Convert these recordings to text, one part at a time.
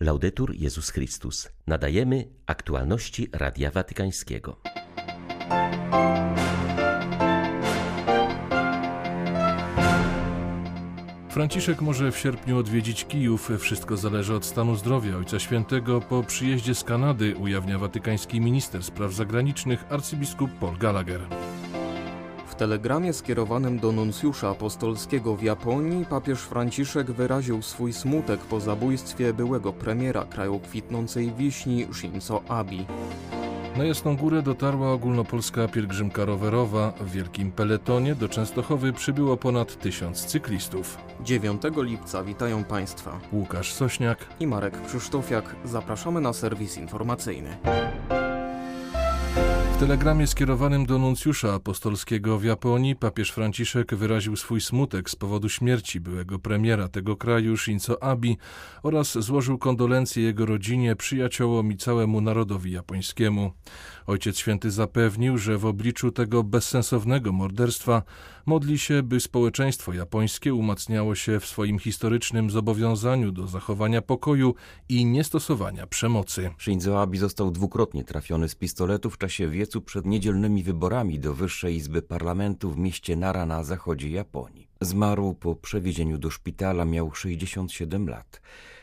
Laudetur Jezus Chrystus. Nadajemy aktualności Radia Watykańskiego. Franciszek może w sierpniu odwiedzić Kijów. Wszystko zależy od stanu zdrowia Ojca Świętego. Po przyjeździe z Kanady ujawnia watykański minister spraw zagranicznych arcybiskup Paul Gallagher. W telegramie skierowanym do nuncjusza apostolskiego w Japonii papież Franciszek wyraził swój smutek po zabójstwie byłego premiera kraju kwitnącej wiśni Shinzo Abe. Na Jasną Górę dotarła ogólnopolska pielgrzymka rowerowa. W wielkim peletonie do Częstochowy przybyło ponad tysiąc cyklistów. 9 lipca witają Państwa Łukasz Sośniak i Marek Krzysztofiak. Zapraszamy na serwis informacyjny. W telegramie skierowanym do nuncjusza apostolskiego w Japonii papież Franciszek wyraził swój smutek z powodu śmierci byłego premiera tego kraju Shinzo Abe oraz złożył kondolencje jego rodzinie, przyjaciołom i całemu narodowi japońskiemu. Ojciec Święty zapewnił, że w obliczu tego bezsensownego morderstwa modli się, by społeczeństwo japońskie umacniało się w swoim historycznym zobowiązaniu do zachowania pokoju i niestosowania przemocy. Shinzo Abe został dwukrotnie trafiony z pistoletu w czasie przed niedzielnymi wyborami do Wyższej Izby Parlamentu w mieście Nara na zachodzie Japonii. Zmarł po przewiezieniu do szpitala, miał 67 lat.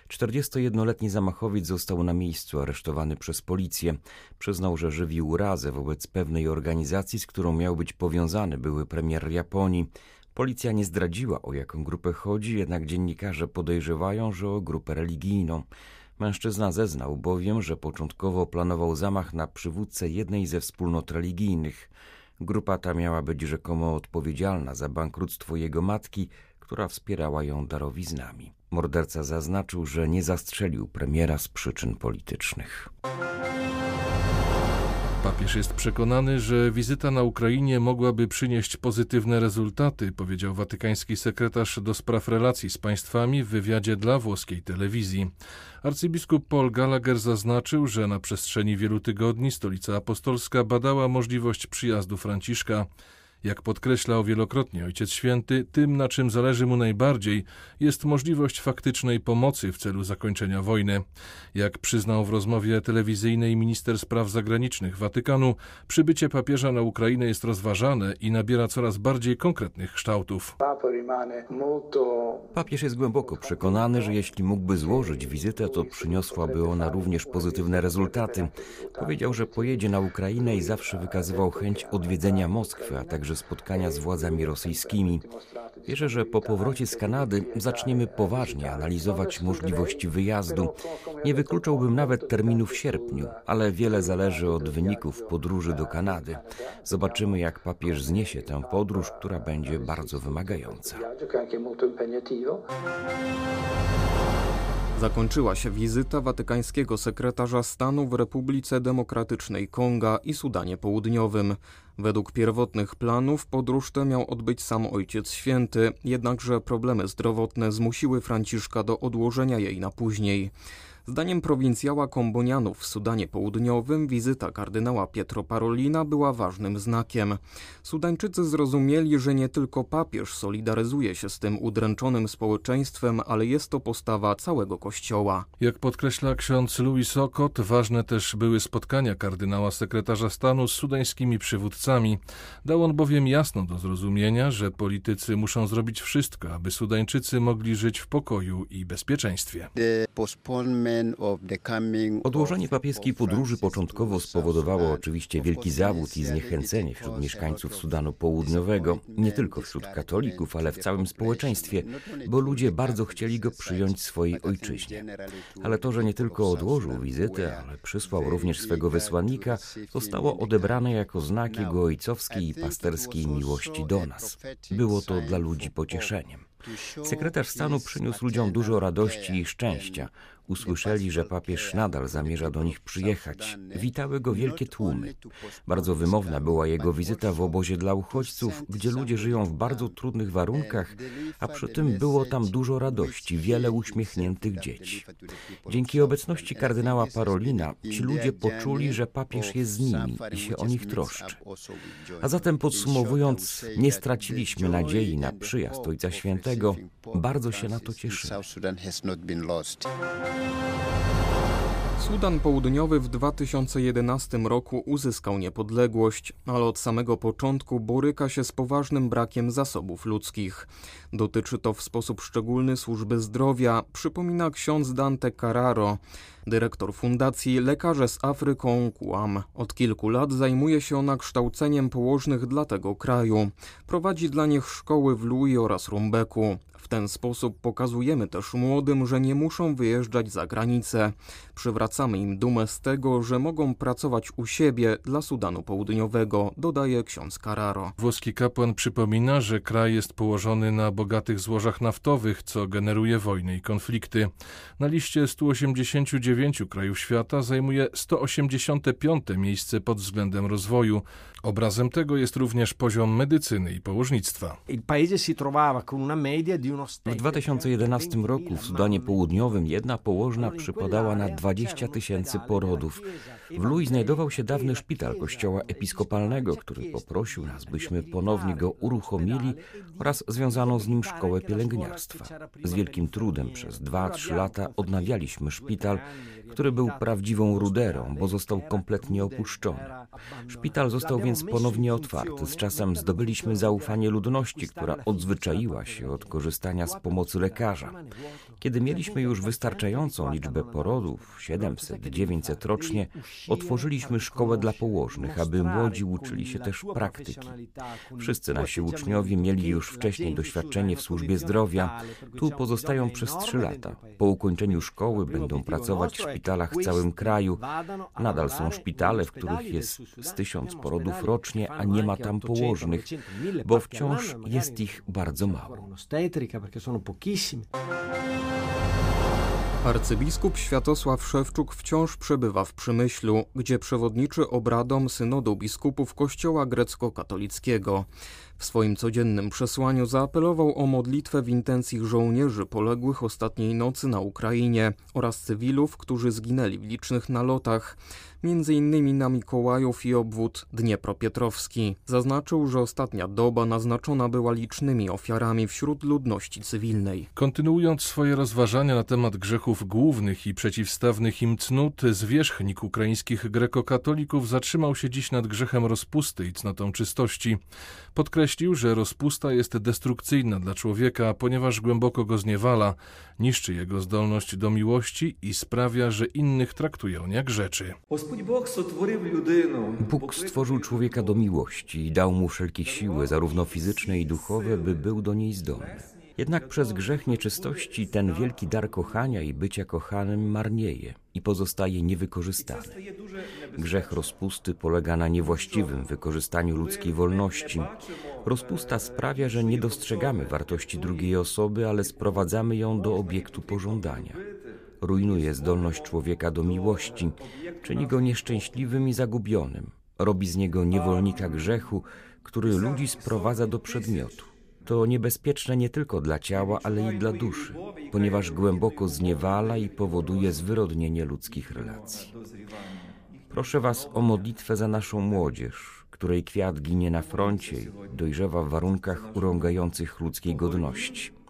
41-letni zamachowiec został na miejscu aresztowany przez policję. Przyznał, że żywił urazę wobec pewnej organizacji, z którą miał być powiązany były premier Japonii. Policja nie zdradziła, o jaką grupę chodzi, jednak dziennikarze podejrzewają, że o grupę religijną. Mężczyzna zeznał bowiem, że początkowo planował zamach na przywódcę jednej ze wspólnot religijnych. Grupa ta miała być rzekomo odpowiedzialna za bankructwo jego matki, która wspierała ją darowiznami. Morderca zaznaczył, że nie zastrzelił premiera z przyczyn politycznych. Papież jest przekonany, że wizyta na Ukrainie mogłaby przynieść pozytywne rezultaty, powiedział watykański sekretarz do spraw relacji z państwami w wywiadzie dla włoskiej telewizji. Arcybiskup Paul Gallagher zaznaczył, że na przestrzeni wielu tygodni stolica apostolska badała możliwość przyjazdu Franciszka. Jak podkreślał wielokrotnie Ojciec Święty, tym, na czym zależy mu najbardziej, jest możliwość faktycznej pomocy w celu zakończenia wojny. Jak przyznał w rozmowie telewizyjnej minister spraw zagranicznych Watykanu, przybycie papieża na Ukrainę jest rozważane i nabiera coraz bardziej konkretnych kształtów. Papież jest głęboko przekonany, że jeśli mógłby złożyć wizytę, to przyniosłaby ona również pozytywne rezultaty. Powiedział, że pojedzie na Ukrainę i zawsze wykazywał chęć odwiedzenia Moskwy, a także spotkania z władzami rosyjskimi. Wierzę, że po powrocie z Kanady zaczniemy poważnie analizować możliwości wyjazdu. Nie wykluczałbym nawet terminu w sierpniu, ale wiele zależy od wyników podróży do Kanady. Zobaczymy, jak papież zniesie tę podróż, która będzie bardzo wymagająca. Zakończyła się wizyta watykańskiego sekretarza stanu w Republice Demokratycznej Konga i Sudanie Południowym. Według pierwotnych planów podróż tę miał odbyć sam Ojciec Święty, jednakże problemy zdrowotne zmusiły Franciszka do odłożenia jej na później. Zdaniem prowincjała Kombonianów w Sudanie Południowym wizyta kardynała Pietro Parolina była ważnym znakiem. Sudańczycy zrozumieli, że nie tylko papież solidaryzuje się z tym udręczonym społeczeństwem, ale jest to postawa całego Kościoła. Jak podkreśla ksiądz Louis Okot, ważne też były spotkania kardynała sekretarza stanu z sudańskimi przywódcami. Dał on bowiem jasno do zrozumienia, że politycy muszą zrobić wszystko, aby Sudańczycy mogli żyć w pokoju i bezpieczeństwie. Odłożenie papieskiej podróży początkowo spowodowało oczywiście wielki zawód i zniechęcenie wśród mieszkańców Sudanu Południowego, nie tylko wśród katolików, ale w całym społeczeństwie, bo ludzie bardzo chcieli go przyjąć w swojej ojczyźnie. Ale to, że nie tylko odłożył wizytę, ale przysłał również swego wysłannika, zostało odebrane jako znak jego ojcowskiej i pasterskiej miłości do nas. Było to dla ludzi pocieszeniem. Sekretarz stanu przyniósł ludziom dużo radości i szczęścia. Usłyszeli, że papież nadal zamierza do nich przyjechać. Witały go wielkie tłumy. Bardzo wymowna była jego wizyta w obozie dla uchodźców, gdzie ludzie żyją w bardzo trudnych warunkach, a przy tym było tam dużo radości, wiele uśmiechniętych dzieci. Dzięki obecności kardynała Parolina ci ludzie poczuli, że papież jest z nimi i się o nich troszczy. A zatem podsumowując, nie straciliśmy nadziei na przyjazd Ojca Świętego. Bardzo się na to cieszymy. Sudan Południowy w 2011 roku uzyskał niepodległość, ale od samego początku boryka się z poważnym brakiem zasobów ludzkich. Dotyczy to w sposób szczególny służby zdrowia, przypomina ksiądz Dante Carraro, dyrektor fundacji Lekarze z Afryką Kłam. Od kilku lat zajmuje się ona kształceniem położnych dla tego kraju. Prowadzi dla nich szkoły w Lui oraz Rumbeku. W ten sposób pokazujemy też młodym, że nie muszą wyjeżdżać za granicę. Przywracamy im dumę z tego, że mogą pracować u siebie dla Sudanu Południowego, dodaje ksiądz Carraro. Włoski kapłan przypomina, że kraj jest położony na bogatych złożach naftowych, co generuje wojny i konflikty. Na liście 189 krajów świata zajmuje 185 miejsce pod względem rozwoju. Obrazem tego jest również poziom medycyny i położnictwa. W 2011 roku w Sudanie Południowym jedna położna przypadała na 20 tysięcy porodów. W Lui znajdował się dawny szpital kościoła episkopalnego, który poprosił nas, byśmy ponownie go uruchomili oraz związaną z nim szkołę pielęgniarstwa. Z wielkim trudem przez 2-3 lata odnawialiśmy szpital, który był prawdziwą ruderą, bo został kompletnie opuszczony. Szpital został więc ponownie otwarty. Z czasem zdobyliśmy zaufanie ludności, która odzwyczaiła się od korzystania z pomocy lekarza. Kiedy mieliśmy już wystarczającą liczbę porodów, 700-900 rocznie, otworzyliśmy szkołę dla położnych, aby młodzi uczyli się też praktyki. Wszyscy nasi uczniowie mieli już wcześniej doświadczenie w służbie zdrowia. Tu pozostają przez 3 lata. Po ukończeniu szkoły będą pracować w szpitalach w całym kraju. Nadal są szpitale, w których jest z tysiąc porodów rocznie, a nie ma tam położnych, bo wciąż jest ich bardzo mało. Arcybiskup Światosław Szewczuk wciąż przebywa w Przemyślu, gdzie przewodniczy obradom synodu biskupów Kościoła grecko-katolickiego. W swoim codziennym przesłaniu zaapelował o modlitwę w intencji żołnierzy poległych ostatniej nocy na Ukrainie oraz cywilów, którzy zginęli w licznych nalotach, m.in. na Mikołajów i obwód Dniepropietrowski. Zaznaczył, że ostatnia doba naznaczona była licznymi ofiarami wśród ludności cywilnej. Kontynuując swoje rozważania na temat grzechów głównych i przeciwstawnych im cnót, zwierzchnik ukraińskich grekokatolików zatrzymał się dziś nad grzechem rozpusty i cnotą czystości. Podkreślił, że rozpusta jest destrukcyjna dla człowieka, ponieważ głęboko go zniewala, niszczy jego zdolność do miłości i sprawia, że innych traktuje on jak rzeczy. Bóg stworzył człowieka do miłości i dał mu wszelkie siły, zarówno fizyczne i duchowe, by był do niej zdolny. Jednak przez grzech nieczystości ten wielki dar kochania i bycia kochanym marnieje i pozostaje niewykorzystany. Grzech rozpusty polega na niewłaściwym wykorzystaniu ludzkiej wolności. Rozpusta sprawia, że nie dostrzegamy wartości drugiej osoby, ale sprowadzamy ją do obiektu pożądania. Rujnuje zdolność człowieka do miłości, czyni go nieszczęśliwym i zagubionym. Robi z niego niewolnika grzechu, który ludzi sprowadza do przedmiotu. To niebezpieczne nie tylko dla ciała, ale i dla duszy, ponieważ głęboko zniewala i powoduje zwyrodnienie ludzkich relacji. Proszę Was o modlitwę za naszą młodzież, której kwiat ginie na froncie i dojrzewa w warunkach urągających ludzkiej godności.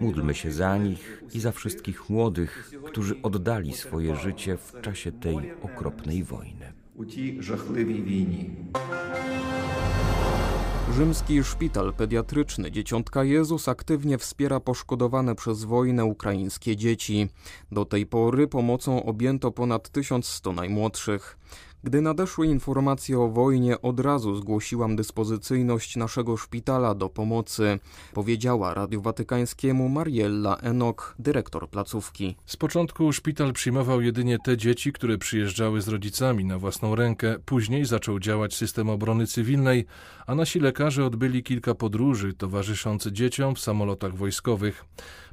Módlmy się za nich i za wszystkich młodych, którzy oddali swoje życie w czasie tej okropnej wojny. Rzymski Szpital Pediatryczny Dzieciątka Jezus aktywnie wspiera poszkodowane przez wojnę ukraińskie dzieci. Do tej pory pomocą objęto ponad 1100 najmłodszych. Gdy nadeszły informacje o wojnie, od razu zgłosiłam dyspozycyjność naszego szpitala do pomocy, powiedziała Radiu Watykańskiemu Mariella Enok, dyrektor placówki. Z początku szpital przyjmował jedynie te dzieci, które przyjeżdżały z rodzicami na własną rękę. Później zaczął działać system obrony cywilnej, a nasi lekarze odbyli kilka podróży towarzysząc dzieciom w samolotach wojskowych.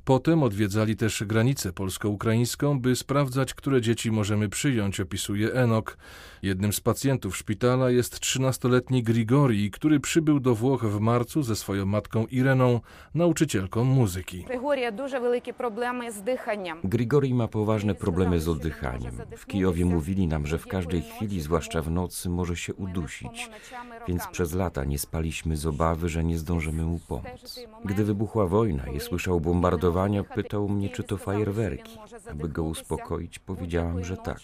Potem odwiedzali też granicę polsko-ukraińską, by sprawdzać, które dzieci możemy przyjąć, opisuje Enok. Jednym z pacjentów szpitala jest 13-letni Grigori, który przybył do Włoch w marcu ze swoją matką Ireną, nauczycielką muzyki. Grigori ma poważne problemy z oddychaniem. W Kijowie mówili nam, że w każdej chwili, zwłaszcza w nocy, może się udusić, więc przez lata nie spaliśmy z obawy, że nie zdążymy mu pomóc. Gdy wybuchła wojna i słyszał bombardowanie, bombardowania, pytał mnie, czy to fajerwerki. Aby go uspokoić, powiedziałam, że tak.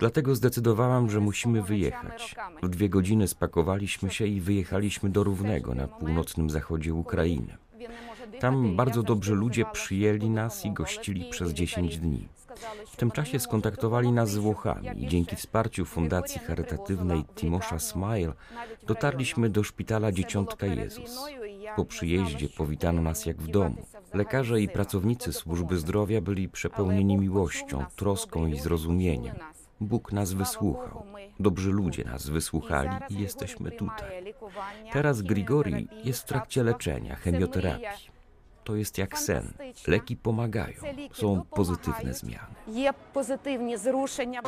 Dlatego zdecydowałam, że musimy wyjechać. W dwie godziny spakowaliśmy się i wyjechaliśmy do Równego na północnym zachodzie Ukrainy. Tam bardzo dobrzy ludzie przyjęli nas i gościli przez 10 dni. W tym czasie skontaktowali nas z Włochami i dzięki wsparciu Fundacji Charytatywnej Timosza Smile dotarliśmy do szpitala Dzieciątka Jezus. Po przyjeździe powitano nas jak w domu. Lekarze i pracownicy służby zdrowia byli przepełnieni miłością, troską i zrozumieniem. Bóg nas wysłuchał. Dobrzy ludzie nas wysłuchali i jesteśmy tutaj. Teraz Grigori jest w trakcie leczenia, chemioterapii. To jest jak sen. Leki pomagają. Są pozytywne zmiany. Jest pozytywne zruszenia.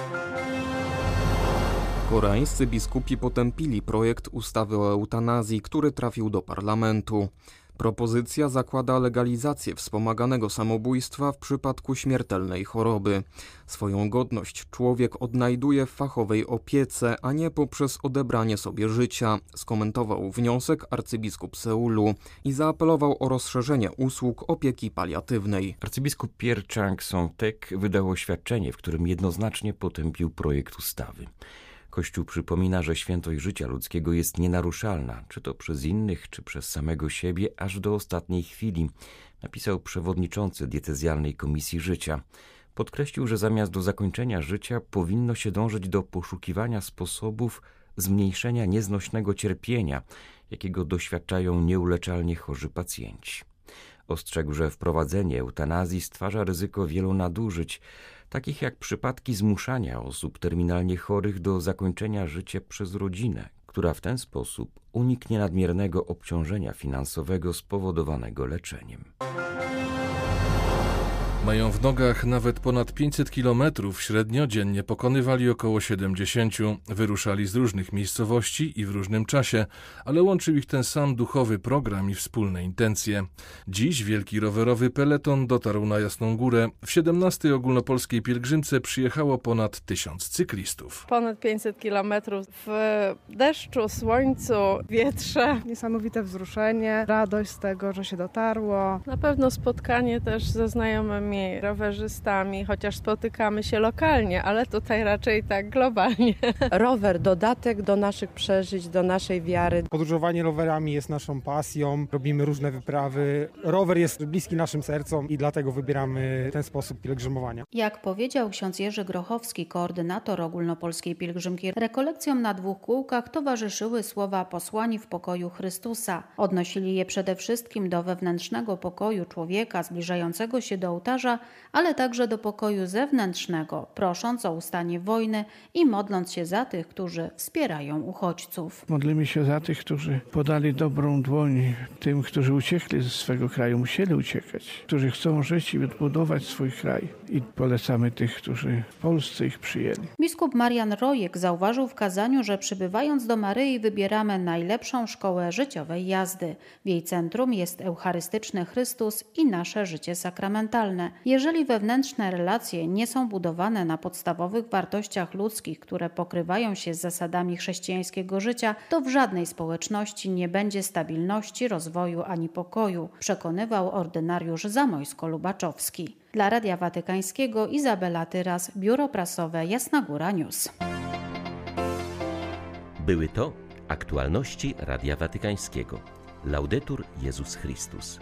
Koreańscy biskupi potępili projekt ustawy o eutanazji, który trafił do parlamentu. Propozycja zakłada legalizację wspomaganego samobójstwa w przypadku śmiertelnej choroby. Swoją godność człowiek odnajduje w fachowej opiece, a nie poprzez odebranie sobie życia, skomentował wniosek arcybiskup Seulu i zaapelował o rozszerzenie usług opieki paliatywnej. Arcybiskup Pierre Chang Song-tek wydał oświadczenie, w którym jednoznacznie potępił projekt ustawy. Kościół przypomina, że świętość życia ludzkiego jest nienaruszalna, czy to przez innych, czy przez samego siebie, aż do ostatniej chwili, napisał przewodniczący diecezjalnej Komisji Życia. Podkreślił, że zamiast do zakończenia życia powinno się dążyć do poszukiwania sposobów zmniejszenia nieznośnego cierpienia, jakiego doświadczają nieuleczalnie chorzy pacjenci. Ostrzegł, że wprowadzenie eutanazji stwarza ryzyko wielu nadużyć, takich jak przypadki zmuszania osób terminalnie chorych do zakończenia życia przez rodzinę, która w ten sposób uniknie nadmiernego obciążenia finansowego spowodowanego leczeniem. Mają w nogach nawet ponad 500 kilometrów, średnio dziennie pokonywali około 70. Wyruszali z różnych miejscowości i w różnym czasie, ale łączył ich ten sam duchowy program i wspólne intencje. Dziś wielki rowerowy peleton dotarł na Jasną Górę. W 17. ogólnopolskiej pielgrzymce przyjechało ponad tysiąc cyklistów. Ponad 500 kilometrów w deszczu, słońcu, wietrze. Niesamowite wzruszenie, radość z tego, że się dotarło. Na pewno spotkanie też ze znajomymi rowerzystami, chociaż spotykamy się lokalnie, ale tutaj raczej tak globalnie. Rower dodatek do naszych przeżyć, do naszej wiary. Podróżowanie rowerami jest naszą pasją, robimy różne wyprawy. Rower jest bliski naszym sercom i dlatego wybieramy ten sposób pielgrzymowania. Jak powiedział ksiądz Jerzy Grochowski, koordynator ogólnopolskiej pielgrzymki, rekolekcjom na dwóch kółkach towarzyszyły słowa posłani w pokoju Chrystusa. Odnosili je przede wszystkim do wewnętrznego pokoju człowieka zbliżającego się do ołtarza, ale także do pokoju zewnętrznego, prosząc o ustanie wojny i modląc się za tych, którzy wspierają uchodźców. Modlimy się za tych, którzy podali dobrą dłoń tym, którzy uciekli ze swego kraju, musieli uciekać, którzy chcą żyć i odbudować swój kraj. I polecamy tych, którzy w Polsce ich przyjęli. Biskup Marian Rojek zauważył w kazaniu, że przybywając do Maryi wybieramy najlepszą szkołę życiowej jazdy. W jej centrum jest eucharystyczny Chrystus i nasze życie sakramentalne. Jeżeli wewnętrzne relacje nie są budowane na podstawowych wartościach ludzkich, które pokrywają się z zasadami chrześcijańskiego życia, to w żadnej społeczności nie będzie stabilności, rozwoju ani pokoju, przekonywał ordynariusz Zamojsko-Lubaczowski. Dla Radia Watykańskiego Izabela Tyras, Biuro Prasowe Jasna Góra News. Były to aktualności Radia Watykańskiego. Laudetur Jezus Chrystus.